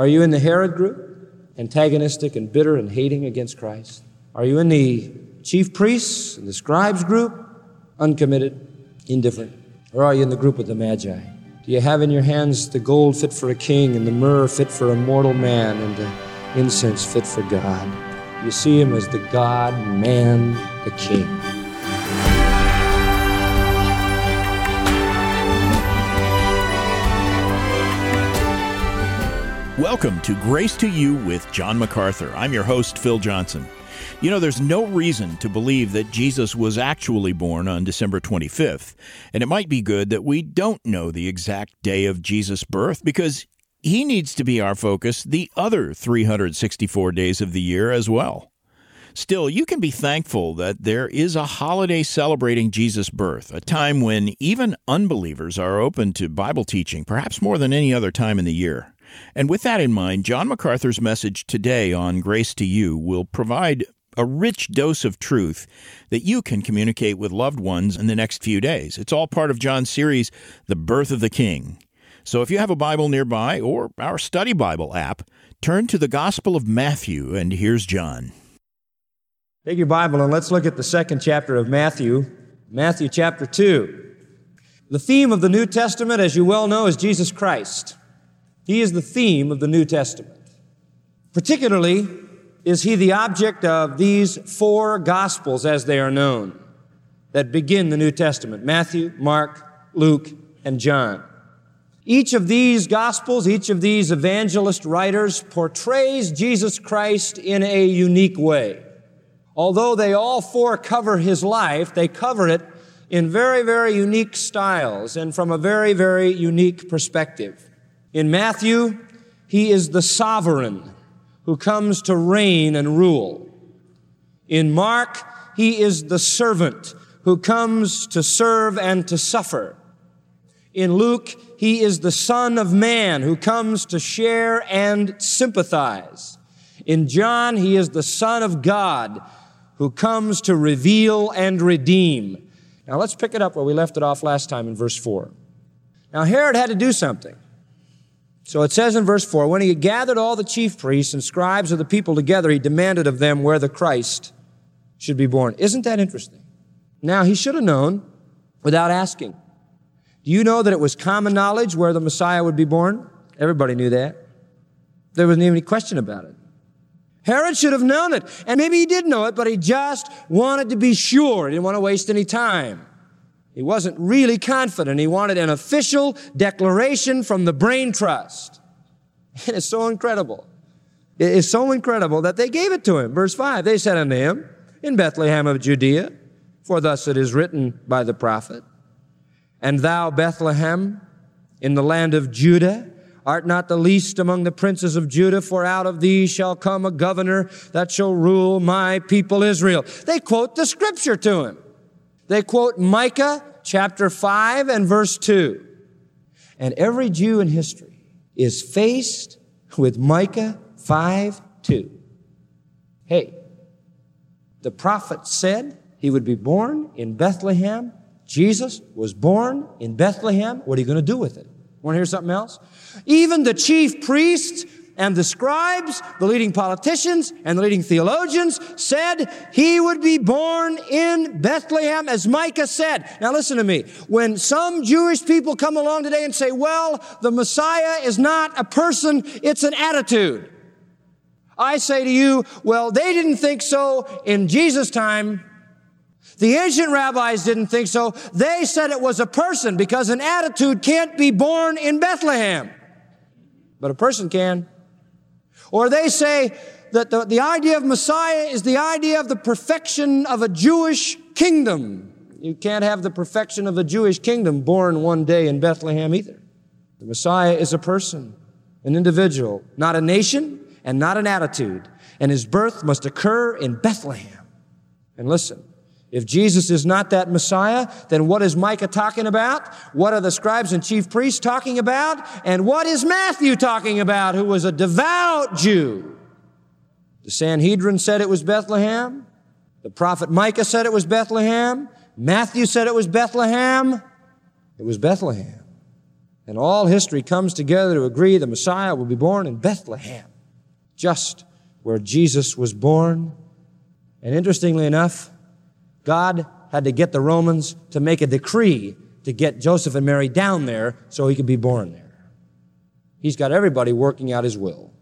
Are you in the Herod group, antagonistic and bitter and hating against Christ? Are you in the chief priests and the scribes group, uncommitted, indifferent? Or are you in the group of the Magi? Do you have in your hands the gold fit for a king and the myrrh fit for a mortal man and the incense fit for God? You see him as the God, man, the king. Welcome to Grace to You with John MacArthur. I'm your host, Phil Johnson. You know, there's no reason to believe that Jesus was actually born on December 25th, and it might be good that we don't know the exact day of Jesus' birth because he needs to be our focus the other 364 days of the year as well. Still, you can be thankful that there is a holiday celebrating Jesus' birth, a time when even unbelievers are open to Bible teaching, perhaps more than any other time in the year. And with that in mind, John MacArthur's message today on Grace to You will provide a rich dose of truth that you can communicate with loved ones in the next few days. It's all part of John's series, The Birth of the King. So if you have a Bible nearby or our study Bible app, turn to the Gospel of Matthew, and here's John. Take your Bible and let's look at the second chapter of Matthew, Matthew chapter 2. The theme of the New Testament, as you well know, is Jesus Christ. He is the theme of the New Testament. Particularly, is he the object of these four Gospels as they are known that begin the New Testament Matthew, Mark, Luke, and John. Each of these Gospels, each of these evangelist writers portrays Jesus Christ in a unique way. Although they all four cover his life, they cover it in very, very unique styles and from a very, very unique perspective. In Matthew, he is the sovereign who comes to reign and rule. In Mark, he is the servant who comes to serve and to suffer. In Luke, he is the Son of Man who comes to share and sympathize. In John, he is the Son of God who comes to reveal and redeem. Now let's pick it up where we left it off last time in verse 4. Now Herod had to do something. So it says in verse 4 When he had gathered all the chief priests and scribes of the people together, he demanded of them where the Christ should be born. Isn't that interesting? Now, he should have known without asking. Do you know that it was common knowledge where the Messiah would be born? Everybody knew that. There wasn't even any question about it. Herod should have known it. And maybe he did know it, but he just wanted to be sure. He didn't want to waste any time. He wasn't really confident. He wanted an official declaration from the brain trust. And it's so incredible. It is so incredible that they gave it to him. Verse 5 They said unto him, In Bethlehem of Judea, for thus it is written by the prophet, And thou, Bethlehem, in the land of Judah, art not the least among the princes of Judah, for out of thee shall come a governor that shall rule my people Israel. They quote the scripture to him. They quote Micah chapter 5 and verse 2. And every Jew in history is faced with Micah 5 2. Hey, the prophet said he would be born in Bethlehem. Jesus was born in Bethlehem. What are you going to do with it? Want to hear something else? Even the chief priests and the scribes, the leading politicians, and the leading theologians said he would be born in Bethlehem, as Micah said. Now listen to me. When some Jewish people come along today and say, well, the Messiah is not a person, it's an attitude. I say to you, well, they didn't think so in Jesus' time. The ancient rabbis didn't think so. They said it was a person because an attitude can't be born in Bethlehem. But a person can. Or they say that the, the idea of Messiah is the idea of the perfection of a Jewish kingdom. You can't have the perfection of a Jewish kingdom born one day in Bethlehem either. The Messiah is a person, an individual, not a nation and not an attitude. And his birth must occur in Bethlehem. And listen, if Jesus is not that Messiah, then what is Micah talking about? What are the scribes and chief priests talking about? And what is Matthew talking about, who was a devout Jew? The Sanhedrin said it was Bethlehem. The prophet Micah said it was Bethlehem. Matthew said it was Bethlehem. It was Bethlehem. And all history comes together to agree the Messiah will be born in Bethlehem, just where Jesus was born. And interestingly enough, God had to get the Romans to make a decree to get Joseph and Mary down there so he could be born there. He's got everybody working out his will.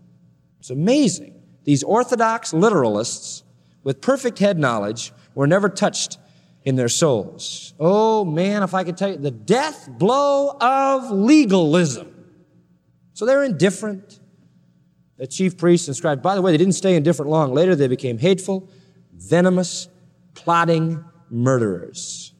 It's amazing. These orthodox literalists with perfect head knowledge were never touched in their souls. Oh man, if I could tell you, the death blow of legalism. So they're indifferent. The chief priests and scribes, by the way, they didn't stay indifferent long. Later they became hateful, venomous, plotting murderers.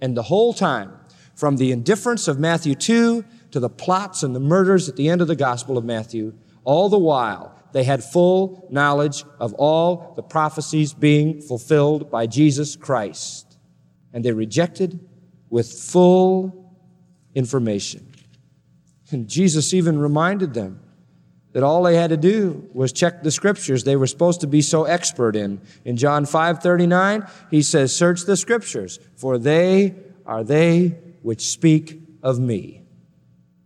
And the whole time, from the indifference of Matthew 2 to the plots and the murders at the end of the Gospel of Matthew, all the while, they had full knowledge of all the prophecies being fulfilled by Jesus Christ. And they rejected with full information. And Jesus even reminded them that all they had to do was check the scriptures they were supposed to be so expert in. In John 5:39, he says, "Search the scriptures, for they are they which speak of me."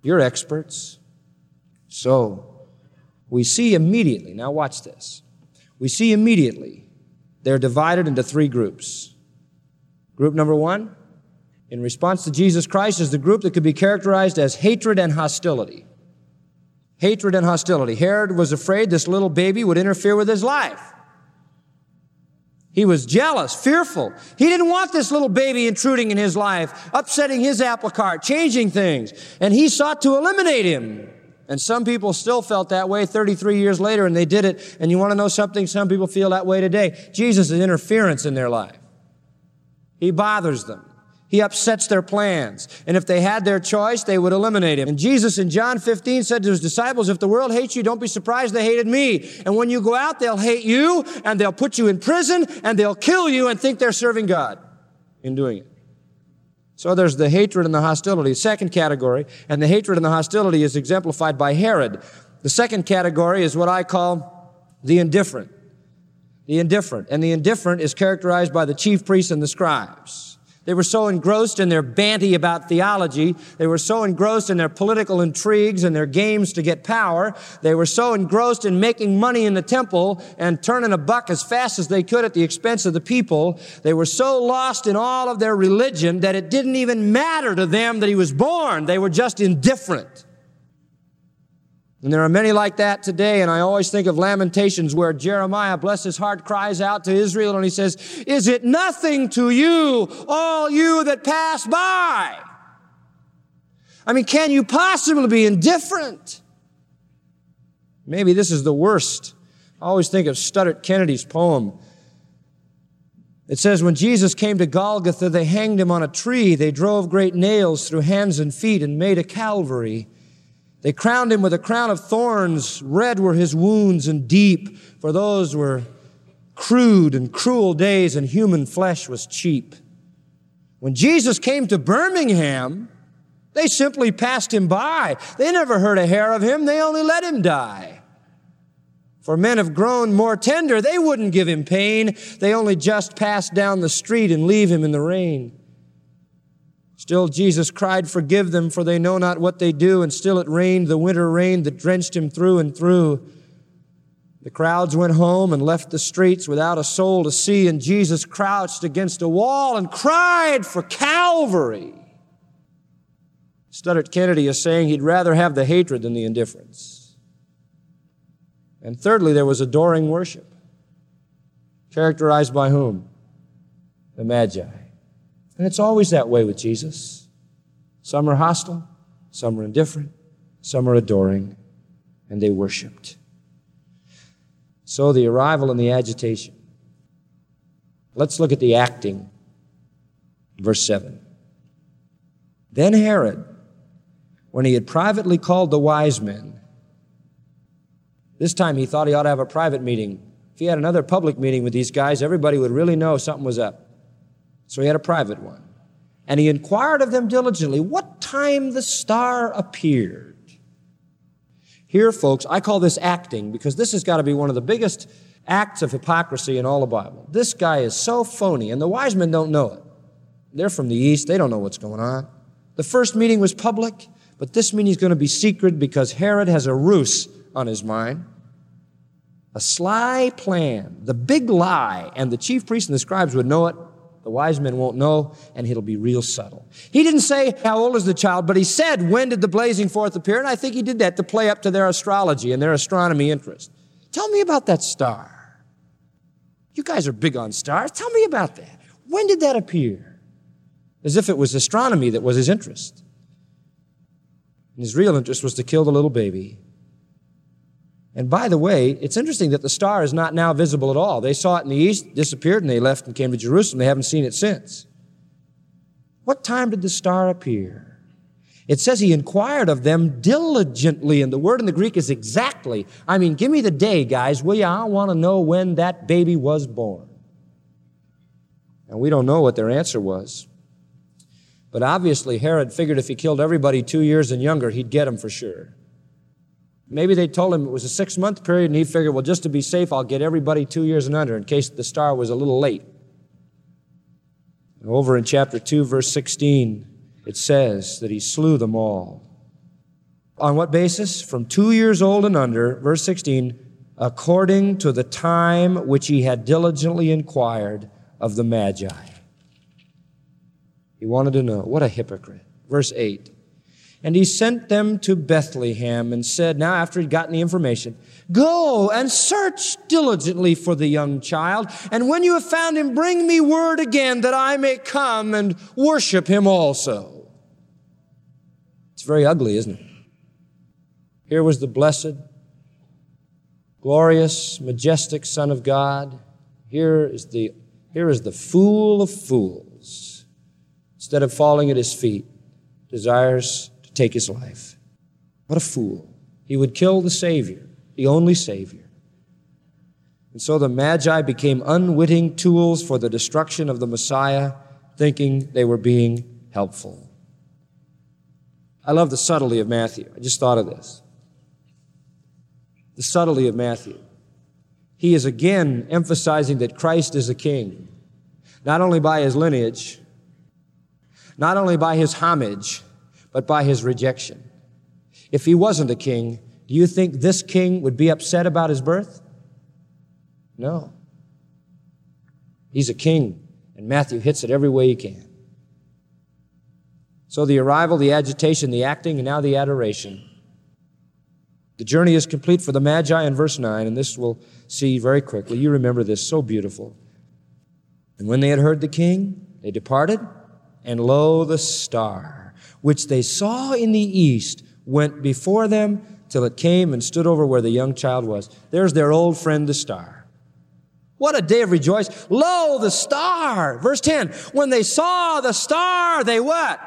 You're experts. So, we see immediately, now watch this. We see immediately they're divided into three groups. Group number one, in response to Jesus Christ, is the group that could be characterized as hatred and hostility. Hatred and hostility. Herod was afraid this little baby would interfere with his life. He was jealous, fearful. He didn't want this little baby intruding in his life, upsetting his apple cart, changing things. And he sought to eliminate him. And some people still felt that way 33 years later and they did it. And you want to know something? Some people feel that way today. Jesus is interference in their life. He bothers them. He upsets their plans. And if they had their choice, they would eliminate him. And Jesus in John 15 said to his disciples, if the world hates you, don't be surprised they hated me. And when you go out, they'll hate you and they'll put you in prison and they'll kill you and think they're serving God in doing it. So there's the hatred and the hostility. Second category, and the hatred and the hostility is exemplified by Herod. The second category is what I call the indifferent. The indifferent. And the indifferent is characterized by the chief priests and the scribes. They were so engrossed in their banty about theology. They were so engrossed in their political intrigues and their games to get power. They were so engrossed in making money in the temple and turning a buck as fast as they could at the expense of the people. They were so lost in all of their religion that it didn't even matter to them that he was born. They were just indifferent. And there are many like that today, and I always think of Lamentations where Jeremiah, bless his heart, cries out to Israel and he says, Is it nothing to you, all you that pass by? I mean, can you possibly be indifferent? Maybe this is the worst. I always think of Studdert Kennedy's poem. It says, When Jesus came to Golgotha, they hanged him on a tree. They drove great nails through hands and feet and made a Calvary. They crowned him with a crown of thorns. Red were his wounds and deep, for those were crude and cruel days, and human flesh was cheap. When Jesus came to Birmingham, they simply passed him by. They never heard a hair of him, they only let him die. For men have grown more tender, they wouldn't give him pain. They only just pass down the street and leave him in the rain. Still, Jesus cried, Forgive them, for they know not what they do. And still it rained, the winter rain that drenched him through and through. The crowds went home and left the streets without a soul to see, and Jesus crouched against a wall and cried for Calvary. Studdert Kennedy is saying he'd rather have the hatred than the indifference. And thirdly, there was adoring worship, characterized by whom? The Magi. And it's always that way with Jesus. Some are hostile, some are indifferent, some are adoring, and they worshiped. So the arrival and the agitation. Let's look at the acting. Verse 7. Then Herod, when he had privately called the wise men, this time he thought he ought to have a private meeting. If he had another public meeting with these guys, everybody would really know something was up. So he had a private one. And he inquired of them diligently what time the star appeared. Here, folks, I call this acting because this has got to be one of the biggest acts of hypocrisy in all the Bible. This guy is so phony, and the wise men don't know it. They're from the east, they don't know what's going on. The first meeting was public, But this meeting is going to be secret because Herod has a ruse on his mind. A sly plan, the big lie, and the chief priests and the scribes would know it. The wise men won't know, and it'll be real subtle. He didn't say, How old is the child? But he said, When did the blazing forth appear? And I think he did that to play up to their astrology and their astronomy interest. Tell me about that star. You guys are big on stars. Tell me about that. When did that appear? As if it was astronomy that was his interest. And his real interest was to kill the little baby and by the way, it's interesting that the star is not now visible at all. They saw it in the east, disappeared, and they left and came to Jerusalem. They haven't seen it since. What time did the star appear? It says he inquired of them diligently, and the word in the Greek is exactly. I mean, give me the day, guys, will you? I want to know when that baby was born. And we don't know what their answer was. But obviously, Herod figured if he killed everybody two years and younger, he'd get him for sure. Maybe they told him it was a six month period, and he figured, well, just to be safe, I'll get everybody two years and under in case the star was a little late. Over in chapter 2, verse 16, it says that he slew them all. On what basis? From two years old and under, verse 16, according to the time which he had diligently inquired of the Magi. He wanted to know. What a hypocrite. Verse 8. And he sent them to Bethlehem and said, now after he'd gotten the information, go and search diligently for the young child. And when you have found him, bring me word again that I may come and worship him also. It's very ugly, isn't it? Here was the blessed, glorious, majestic Son of God. Here is the, here is the fool of fools. Instead of falling at his feet, desires take his life. What a fool. He would kill the Savior, the only Savior. And so the Magi became unwitting tools for the destruction of the Messiah, thinking they were being helpful. I love the subtlety of Matthew. I just thought of this. The subtlety of Matthew. He is again emphasizing that Christ is a king, not only by his lineage, not only by his homage, but by his rejection. If he wasn't a king, do you think this king would be upset about his birth? No. He's a king, and Matthew hits it every way he can. So the arrival, the agitation, the acting, and now the adoration. The journey is complete for the Magi in verse 9, and this we'll see very quickly. You remember this, so beautiful. And when they had heard the king, they departed, and lo, the star which they saw in the east, went before them till it came and stood over where the young child was. There's their old friend, the star. What a day of rejoicing. Lo, the star. Verse 10. When they saw the star, they what?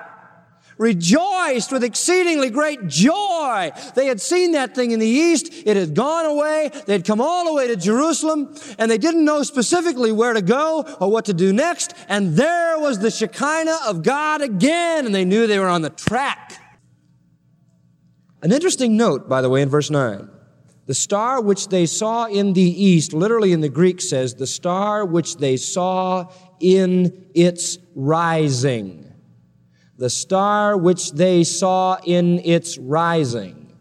Rejoiced with exceedingly great joy. They had seen that thing in the east. It had gone away. They had come all the way to Jerusalem and they didn't know specifically where to go or what to do next. And there was the Shekinah of God again and they knew they were on the track. An interesting note, by the way, in verse 9. The star which they saw in the east, literally in the Greek says, the star which they saw in its rising the star which they saw in its rising.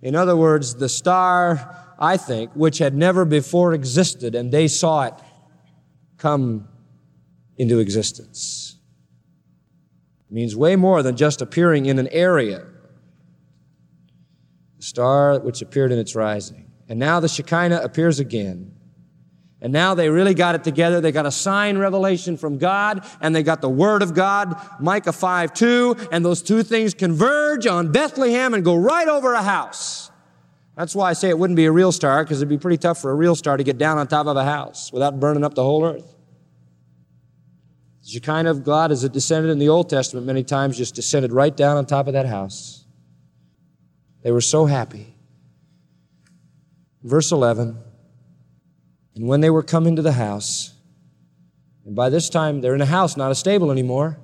In other words, the star, I think, which had never before existed, and they saw it come into existence. It means way more than just appearing in an area. The star which appeared in its rising. And now the Shekinah appears again. And now they really got it together. They got a sign revelation from God and they got the Word of God, Micah 5 2, and those two things converge on Bethlehem and go right over a house. That's why I say it wouldn't be a real star because it'd be pretty tough for a real star to get down on top of a house without burning up the whole earth. The Shekinah of God, as it descended in the Old Testament many times, just descended right down on top of that house. They were so happy. Verse 11. And when they were come into the house, and by this time they're in a house, not a stable anymore.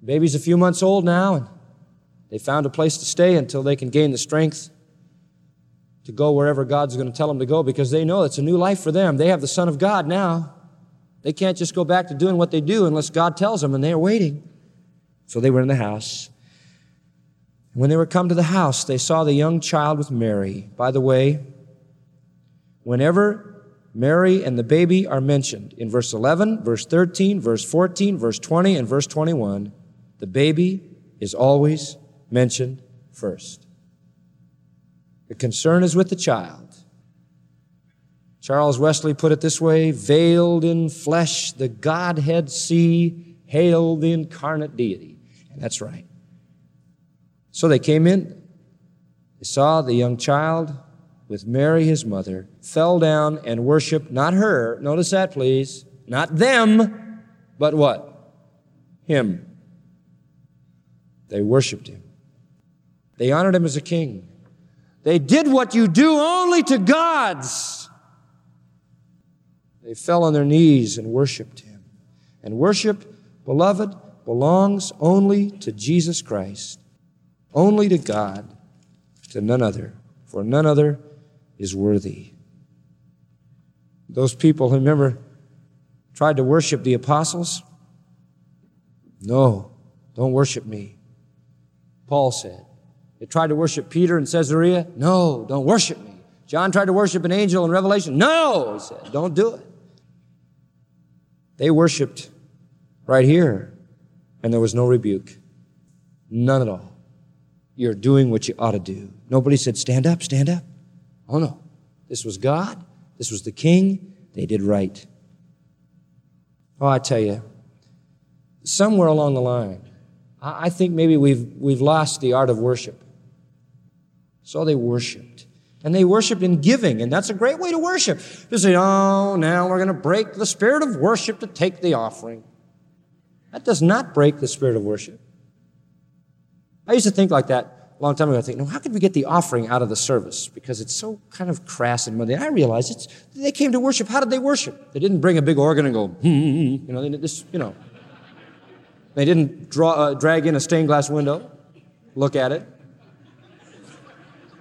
The baby's a few months old now, and they found a place to stay until they can gain the strength to go wherever God's going to tell them to go because they know it's a new life for them. They have the Son of God now. They can't just go back to doing what they do unless God tells them, and they are waiting. So they were in the house. When they were come to the house, they saw the young child with Mary. By the way, whenever Mary and the baby are mentioned in verse 11, verse 13, verse 14, verse 20, and verse 21, the baby is always mentioned first. The concern is with the child. Charles Wesley put it this way veiled in flesh, the Godhead see, hail the incarnate deity. And that's right. So they came in, they saw the young child with Mary, his mother, fell down and worshiped not her, notice that please, not them, but what? Him. They worshiped him. They honored him as a king. They did what you do only to gods. They fell on their knees and worshiped him. And worship, beloved, belongs only to Jesus Christ only to God, to none other, for none other is worthy. Those people, who remember, tried to worship the apostles? No, don't worship me. Paul said. They tried to worship Peter in Caesarea? No, don't worship me. John tried to worship an angel in Revelation? No, he said, don't do it. They worshiped right here, and there was no rebuke. None at all. You're doing what you ought to do. Nobody said, stand up, stand up. Oh no. This was God. This was the king. They did right. Oh, I tell you, somewhere along the line, I think maybe we've, we've lost the art of worship. So they worshiped. And they worshiped in giving, and that's a great way to worship. To say, oh, now we're going to break the spirit of worship to take the offering. That does not break the spirit of worship. I used to think like that a long time ago. I think, no, how could we get the offering out of the service? Because it's so kind of crass and mundane. I realized it's, they came to worship. How did they worship? They didn't bring a big organ and go, hmm, hmm, hmm. you know, they just, you know. They didn't draw, uh, drag in a stained glass window, look at it.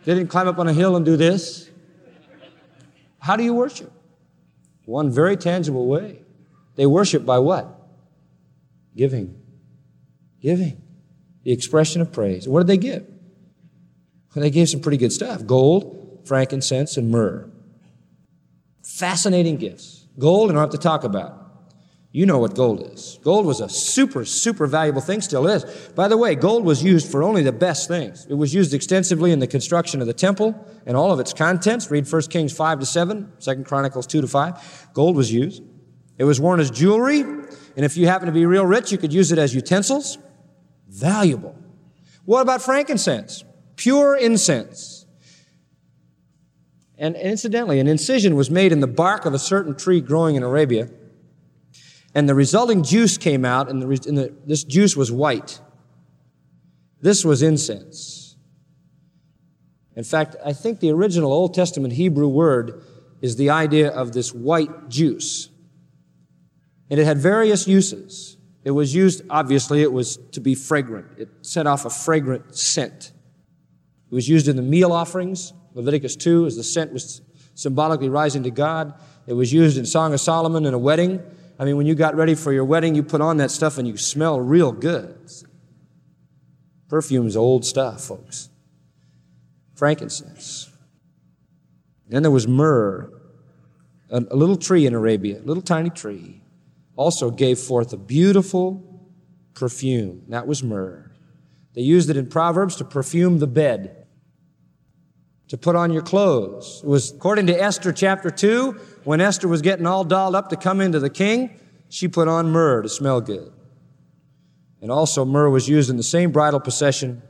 They didn't climb up on a hill and do this. How do you worship? One very tangible way. They worship by what? Giving. Giving the expression of praise. What did they give? They gave some pretty good stuff gold, frankincense, and myrrh. Fascinating gifts. Gold, I don't have to talk about. You know what gold is. Gold was a super, super valuable thing, still is. By the way, gold was used for only the best things. It was used extensively in the construction of the temple and all of its contents. Read 1 Kings 5 to 7, 2 Chronicles 2 to 5. Gold was used. It was worn as jewelry, and if you happen to be real rich, you could use it as utensils valuable. What about frankincense? Pure incense. And incidentally, an incision was made in the bark of a certain tree growing in Arabia, and the resulting juice came out, and, the, and the, this juice was white. This was incense. In fact, I think the original Old Testament Hebrew word is the idea of this white juice. And it had various uses. It was used, obviously, it was to be fragrant. It set off a fragrant scent. It was used in the meal offerings, Leviticus 2, as the scent was symbolically rising to God. It was used in Song of Solomon in a wedding. I mean, when you got ready for your wedding, you put on that stuff and you smell real good. Perfume's old stuff, folks. Frankincense. Then there was myrrh, a, a little tree in Arabia, a little tiny tree also gave forth a beautiful perfume. That was myrrh. They used it in Proverbs to perfume the bed, to put on your clothes. It was according to Esther chapter 2, when Esther was getting all dolled up to come into the king, she put on myrrh to smell good. And also, myrrh was used in the same bridal procession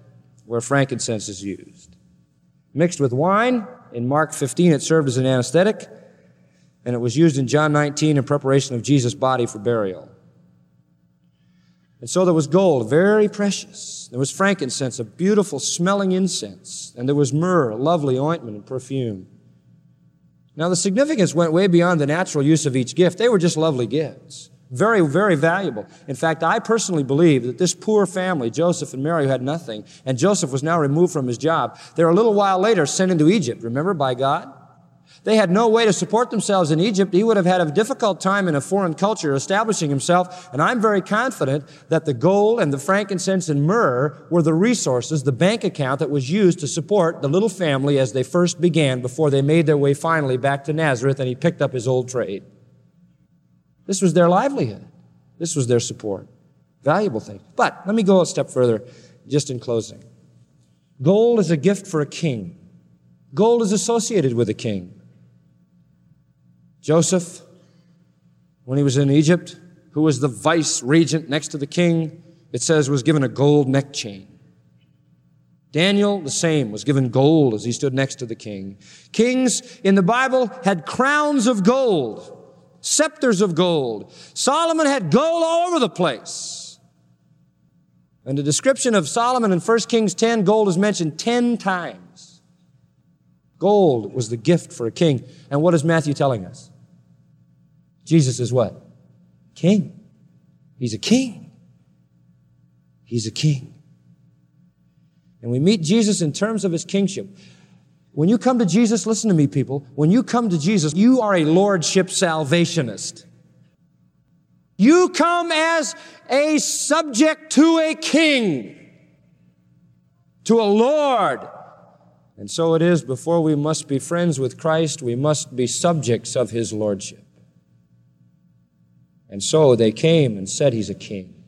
where frankincense is used. Mixed with wine, in Mark 15, it served as an anesthetic and it was used in John 19 in preparation of Jesus' body for burial. And so there was gold, very precious. There was frankincense, a beautiful smelling incense. And there was myrrh, a lovely ointment and perfume. Now the significance went way beyond the natural use of each gift. They were just lovely gifts. Very, very valuable. In fact, I personally believe that this poor family, Joseph and Mary, who had nothing, and Joseph was now removed from his job, they're a little while later sent into Egypt, remember, by God? They had no way to support themselves in Egypt. He would have had a difficult time in a foreign culture establishing himself. And I'm very confident that the gold and the frankincense and myrrh were the resources, the bank account that was used to support the little family as they first began before they made their way finally back to Nazareth and he picked up his old trade. This was their livelihood. This was their support. Valuable thing. But let me go a step further just in closing. Gold is a gift for a king. Gold is associated with a king. Joseph, when he was in Egypt, who was the vice regent next to the king, it says was given a gold neck chain. Daniel, the same, was given gold as he stood next to the king. Kings in the Bible had crowns of gold, scepters of gold. Solomon had gold all over the place. And the description of Solomon in 1 Kings 10, gold is mentioned 10 times. Gold was the gift for a king. And what is Matthew telling us? Jesus is what? King. He's a king. He's a king. And we meet Jesus in terms of his kingship. When you come to Jesus, listen to me, people. When you come to Jesus, you are a lordship salvationist. You come as a subject to a king, to a Lord. And so it is before we must be friends with Christ, we must be subjects of his lordship. And so they came and said he's a king.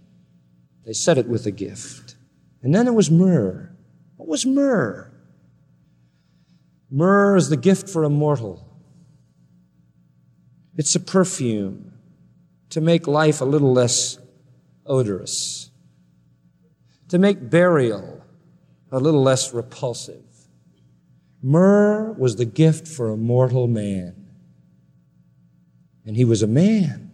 They said it with a gift. And then there was myrrh. What was myrrh? Myrrh is the gift for a mortal. It's a perfume to make life a little less odorous, to make burial a little less repulsive. Myrrh was the gift for a mortal man. And he was a man.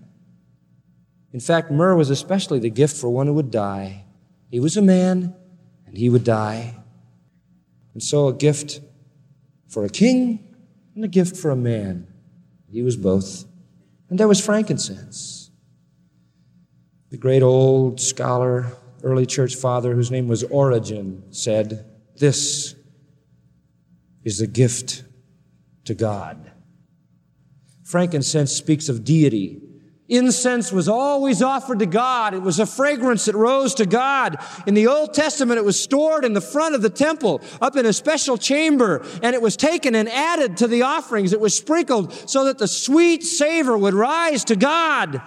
In fact, myrrh was especially the gift for one who would die. He was a man, and he would die. And so a gift for a king and a gift for a man. He was both. And there was frankincense. The great old scholar, early church father, whose name was Origen, said, This is a gift to God. Frankincense speaks of deity, Incense was always offered to God. It was a fragrance that rose to God. In the Old Testament, it was stored in the front of the temple, up in a special chamber, and it was taken and added to the offerings. It was sprinkled so that the sweet savor would rise to God.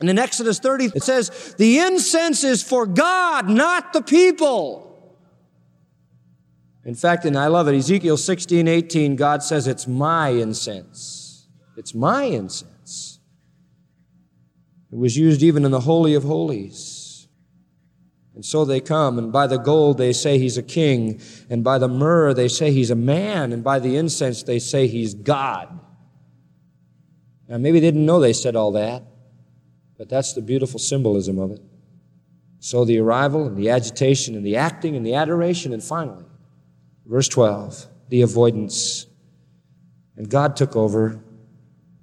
And in Exodus 30, it says, the incense is for God, not the people. In fact, and I love it, Ezekiel 16, 18, God says, it's my incense. It's my incense. It was used even in the Holy of Holies. And so they come, and by the gold they say he's a king, and by the myrrh they say he's a man, and by the incense they say he's God. Now, maybe they didn't know they said all that, but that's the beautiful symbolism of it. So the arrival, and the agitation, and the acting, and the adoration, and finally, verse 12, the avoidance. And God took over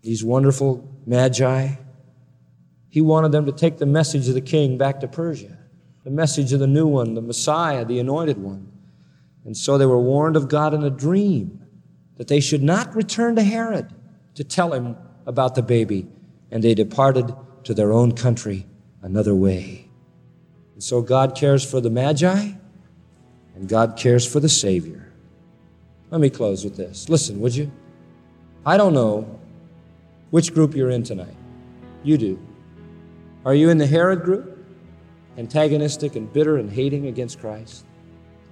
these wonderful magi he wanted them to take the message of the king back to Persia, the message of the new one, the Messiah, the anointed one. And so they were warned of God in a dream that they should not return to Herod to tell him about the baby. And they departed to their own country another way. And so God cares for the Magi and God cares for the Savior. Let me close with this. Listen, would you? I don't know which group you're in tonight. You do. Are you in the Herod group? Antagonistic and bitter and hating against Christ?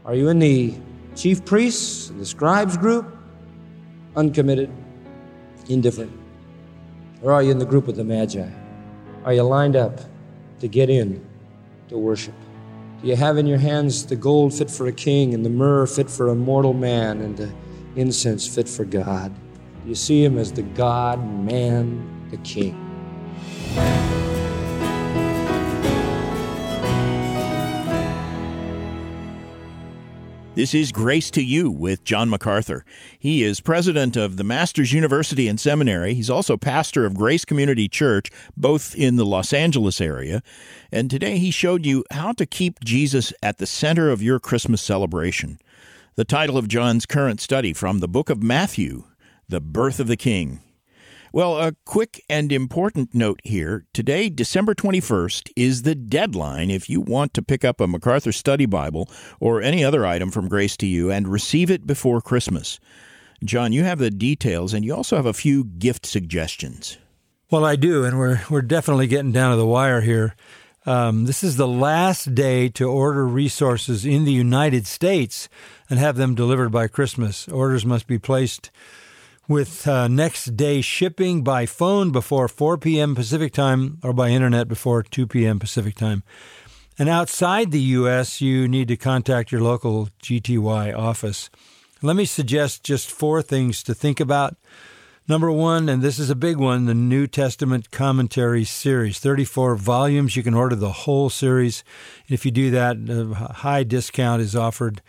Are you in the chief priests and the scribes group? Uncommitted, indifferent? Or are you in the group of the Magi? Are you lined up to get in to worship? Do you have in your hands the gold fit for a king and the myrrh fit for a mortal man and the incense fit for God? Do you see him as the God, man, the king? This is Grace to You with John MacArthur. He is president of the Masters University and Seminary. He's also pastor of Grace Community Church, both in the Los Angeles area. And today he showed you how to keep Jesus at the center of your Christmas celebration. The title of John's current study from the book of Matthew The Birth of the King. Well, a quick and important note here. Today, December 21st, is the deadline if you want to pick up a MacArthur Study Bible or any other item from Grace to You and receive it before Christmas. John, you have the details and you also have a few gift suggestions. Well, I do, and we're, we're definitely getting down to the wire here. Um, this is the last day to order resources in the United States and have them delivered by Christmas. Orders must be placed with uh, next day shipping by phone before 4 p.m. Pacific time or by internet before 2 p.m. Pacific time. And outside the U.S., you need to contact your local GTY office. Let me suggest just four things to think about. Number one, and this is a big one, the New Testament Commentary Series, 34 volumes. You can order the whole series. If you do that, a high discount is offered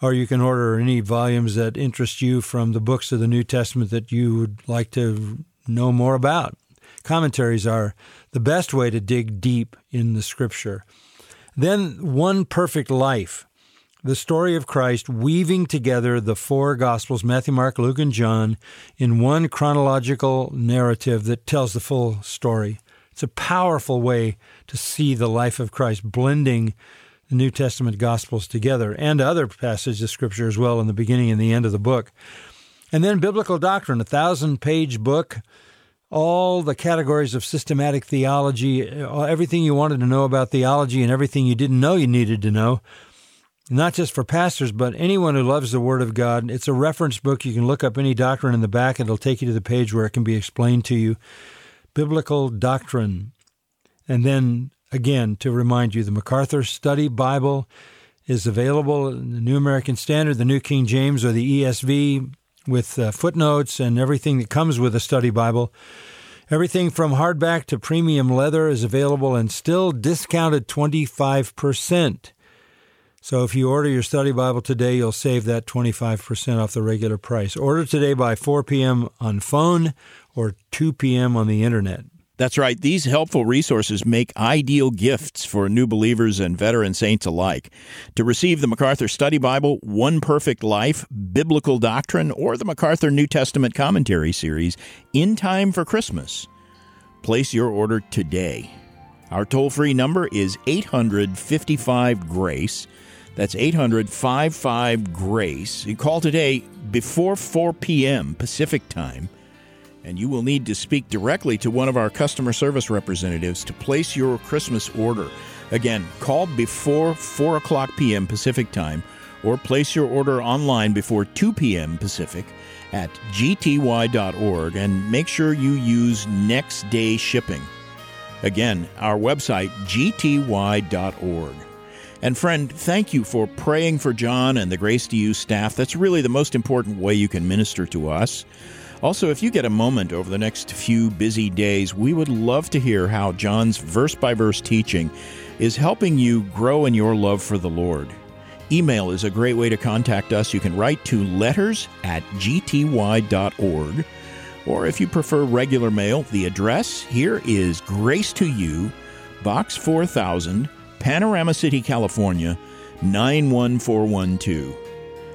or you can order any volumes that interest you from the books of the New Testament that you would like to know more about. Commentaries are the best way to dig deep in the scripture. Then, One Perfect Life, the story of Christ weaving together the four Gospels Matthew, Mark, Luke, and John in one chronological narrative that tells the full story. It's a powerful way to see the life of Christ, blending the New Testament Gospels together and other passages of Scripture as well in the beginning and the end of the book. And then Biblical Doctrine, a thousand page book, all the categories of systematic theology, everything you wanted to know about theology and everything you didn't know you needed to know. Not just for pastors, but anyone who loves the Word of God. It's a reference book. You can look up any doctrine in the back, it'll take you to the page where it can be explained to you. Biblical Doctrine. And then Again, to remind you, the MacArthur Study Bible is available in the New American Standard, the New King James, or the ESV with uh, footnotes and everything that comes with a study Bible. Everything from hardback to premium leather is available and still discounted 25%. So if you order your study Bible today, you'll save that 25% off the regular price. Order today by 4 p.m. on phone or 2 p.m. on the internet. That's right. These helpful resources make ideal gifts for new believers and veteran saints alike. To receive the MacArthur Study Bible, One Perfect Life, Biblical Doctrine, or the MacArthur New Testament Commentary Series in time for Christmas, place your order today. Our toll free number is 855 GRACE. That's 800 55 GRACE. You call today before 4 p.m. Pacific Time and you will need to speak directly to one of our customer service representatives to place your Christmas order. Again, call before 4 o'clock p.m. Pacific time or place your order online before 2 p.m. Pacific at gty.org and make sure you use next day shipping. Again, our website, gty.org. And friend, thank you for praying for John and the Grace to You staff. That's really the most important way you can minister to us. Also, if you get a moment over the next few busy days, we would love to hear how John's verse by verse teaching is helping you grow in your love for the Lord. Email is a great way to contact us. You can write to letters at gty.org. Or if you prefer regular mail, the address here is Grace to You, Box 4000, Panorama City, California, 91412.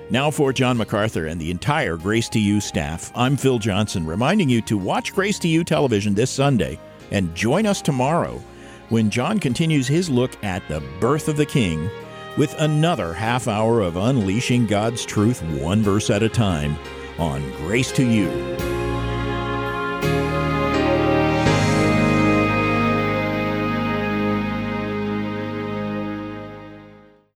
Now, for John MacArthur and the entire Grace to You staff, I'm Phil Johnson, reminding you to watch Grace to You television this Sunday and join us tomorrow when John continues his look at the birth of the King with another half hour of unleashing God's truth one verse at a time on Grace to You.